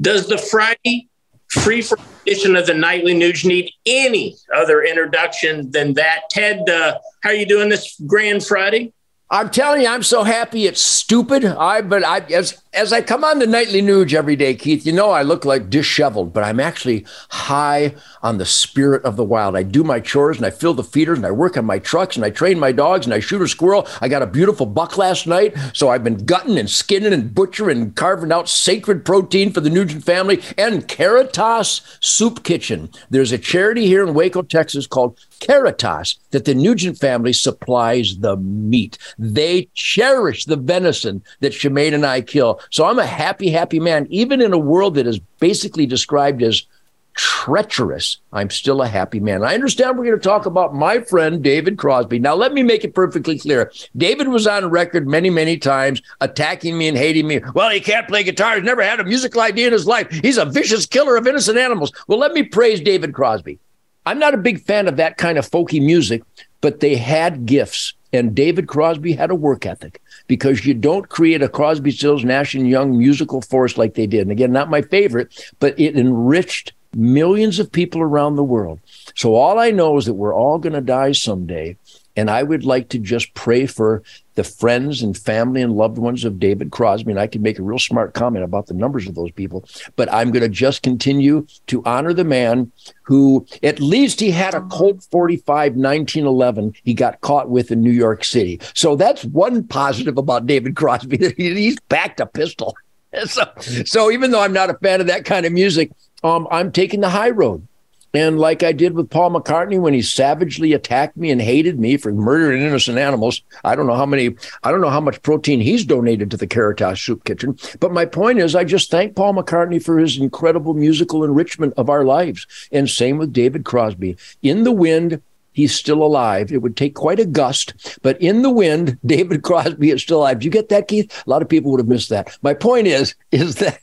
Does the Friday free for edition of the Nightly Nuge need any other introduction than that? Ted, uh, how are you doing this Grand Friday? I'm telling you, I'm so happy it's stupid. I but I as as I come on the nightly Nuge every day, Keith, you know I look like disheveled, but I'm actually high on the spirit of the wild. I do my chores and I fill the feeders and I work on my trucks and I train my dogs and I shoot a squirrel. I got a beautiful buck last night, so I've been gutting and skinning and butchering and carving out sacred protein for the Nugent family and Caritas Soup Kitchen. There's a charity here in Waco, Texas called Caritas that the Nugent family supplies the meat. They cherish the venison that Shemane and I kill. So I'm a happy, happy man. Even in a world that is basically described as treacherous, I'm still a happy man. I understand we're going to talk about my friend David Crosby. Now, let me make it perfectly clear. David was on record many, many times attacking me and hating me. Well, he can't play guitar. He's never had a musical idea in his life. He's a vicious killer of innocent animals. Well, let me praise David Crosby. I'm not a big fan of that kind of folky music, but they had gifts. And David Crosby had a work ethic because you don't create a Crosby, Stills, Nash and Young musical force like they did. And again, not my favorite, but it enriched millions of people around the world. So all I know is that we're all going to die someday. And I would like to just pray for the friends and family and loved ones of David Crosby. And I can make a real smart comment about the numbers of those people, but I'm going to just continue to honor the man who, at least he had a Colt 45 1911 he got caught with in New York City. So that's one positive about David Crosby that he's backed a pistol. So, so even though I'm not a fan of that kind of music, um, I'm taking the high road. And like I did with Paul McCartney when he savagely attacked me and hated me for murdering innocent animals, I don't know how many, I don't know how much protein he's donated to the Caritas Soup Kitchen. But my point is, I just thank Paul McCartney for his incredible musical enrichment of our lives. And same with David Crosby. In the wind, he's still alive. It would take quite a gust, but in the wind, David Crosby is still alive. Do you get that, Keith? A lot of people would have missed that. My point is, is that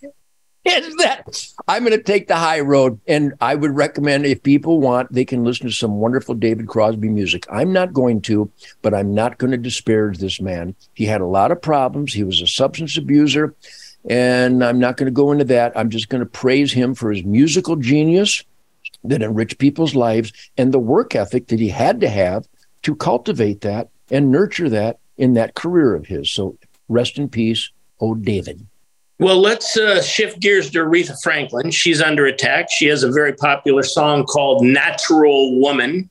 is that I'm going to take the high road. And I would recommend if people want, they can listen to some wonderful David Crosby music. I'm not going to, but I'm not going to disparage this man. He had a lot of problems. He was a substance abuser. And I'm not going to go into that. I'm just going to praise him for his musical genius that enriched people's lives and the work ethic that he had to have to cultivate that and nurture that in that career of his. So rest in peace, oh David. Well, let's uh, shift gears to Aretha Franklin. She's under attack. She has a very popular song called Natural Woman.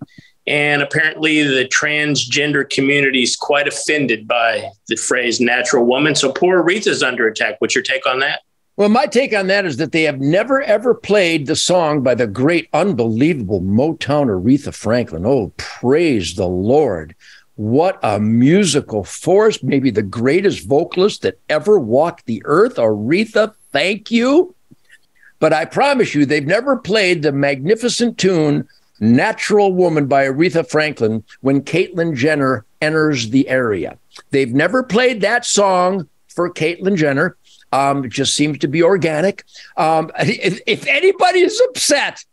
And apparently, the transgender community is quite offended by the phrase natural woman. So, poor Aretha's under attack. What's your take on that? Well, my take on that is that they have never ever played the song by the great, unbelievable Motown Aretha Franklin. Oh, praise the Lord. What a musical force, maybe the greatest vocalist that ever walked the earth. Aretha, thank you. But I promise you, they've never played the magnificent tune Natural Woman by Aretha Franklin when Caitlyn Jenner enters the area. They've never played that song for Caitlyn Jenner. Um, it just seems to be organic. Um, if, if anybody is upset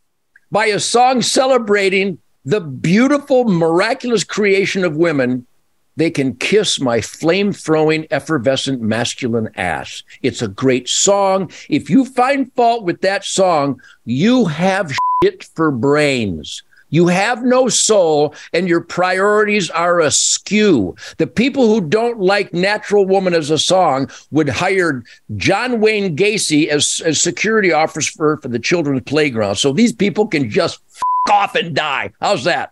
by a song celebrating the beautiful, miraculous creation of women, they can kiss my flame throwing, effervescent masculine ass. It's a great song. If you find fault with that song, you have shit for brains. You have no soul and your priorities are askew. The people who don't like Natural Woman as a song would hire John Wayne Gacy as, as security officer for, for the children's playground. So these people can just off and die. How's that?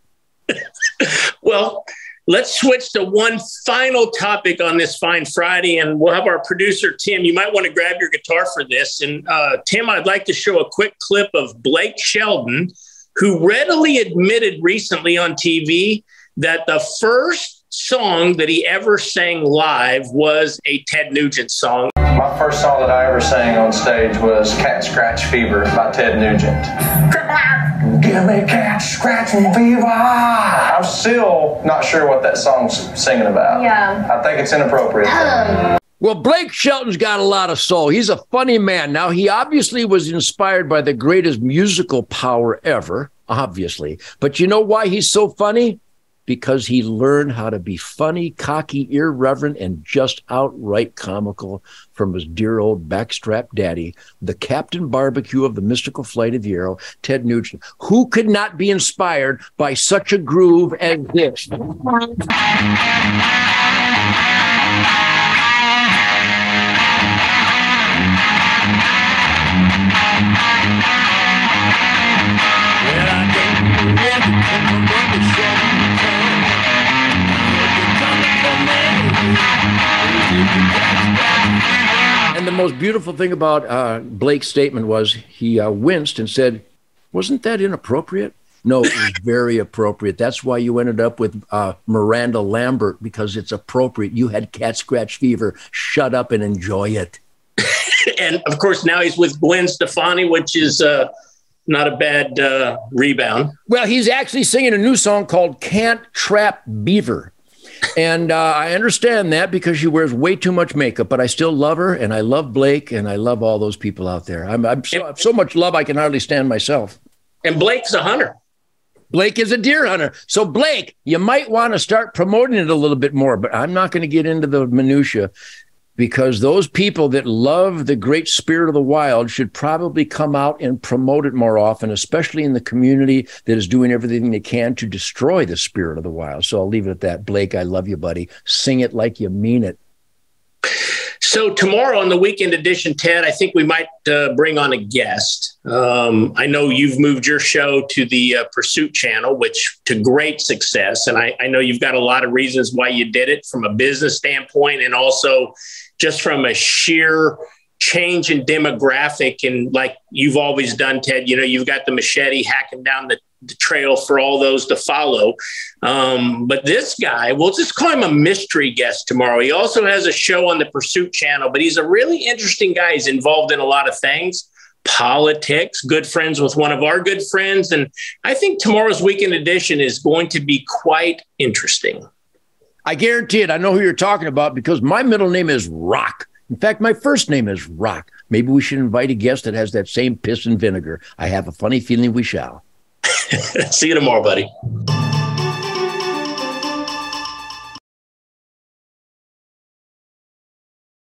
well, let's switch to one final topic on this fine Friday, and we'll have our producer, Tim. You might want to grab your guitar for this. And uh, Tim, I'd like to show a quick clip of Blake Shelton, who readily admitted recently on TV that the first song that he ever sang live was a Ted Nugent song. My first song that I ever sang on stage was Cat Scratch Fever by Ted Nugent. Give me cat scratching fever. I'm still not sure what that song's singing about. Yeah. I think it's inappropriate. Um. Well, Blake Shelton's got a lot of soul. He's a funny man. Now, he obviously was inspired by the greatest musical power ever, obviously. But you know why he's so funny? Because he learned how to be funny, cocky, irreverent, and just outright comical from his dear old backstrap daddy, the Captain Barbecue of the mystical flight of the arrow, Ted Nugent. Who could not be inspired by such a groove as this? Most beautiful thing about uh, Blake's statement was he uh, winced and said, Wasn't that inappropriate? No, it was very appropriate. That's why you ended up with uh, Miranda Lambert because it's appropriate. You had cat scratch fever. Shut up and enjoy it. and of course, now he's with Gwen Stefani, which is uh, not a bad uh, rebound. Well, he's actually singing a new song called Can't Trap Beaver. And uh, I understand that because she wears way too much makeup, but I still love her and I love Blake and I love all those people out there. I'm, I'm so, so much love I can hardly stand myself. And Blake's a hunter. Blake is a deer hunter. So, Blake, you might want to start promoting it a little bit more, but I'm not going to get into the minutia because those people that love the great spirit of the wild should probably come out and promote it more often, especially in the community that is doing everything they can to destroy the spirit of the wild. So I'll leave it at that. Blake, I love you, buddy. Sing it like you mean it. So tomorrow on the weekend edition, Ted, I think we might uh, bring on a guest. Um, I know you've moved your show to the uh, Pursuit channel, which to great success, and I, I know you've got a lot of reasons why you did it from a business standpoint, and also just from a sheer change in demographic and like you've always done ted you know you've got the machete hacking down the, the trail for all those to follow. Um, but this guy we'll just call him a mystery guest tomorrow. He also has a show on the pursuit channel but he's a really interesting guy. He's involved in a lot of things politics good friends with one of our good friends. And i think tomorrow's weekend edition is going to be quite interesting. I guarantee it. I know who you're talking about because my middle name is Rock. In fact, my first name is Rock. Maybe we should invite a guest that has that same piss and vinegar. I have a funny feeling we shall. See you tomorrow, buddy.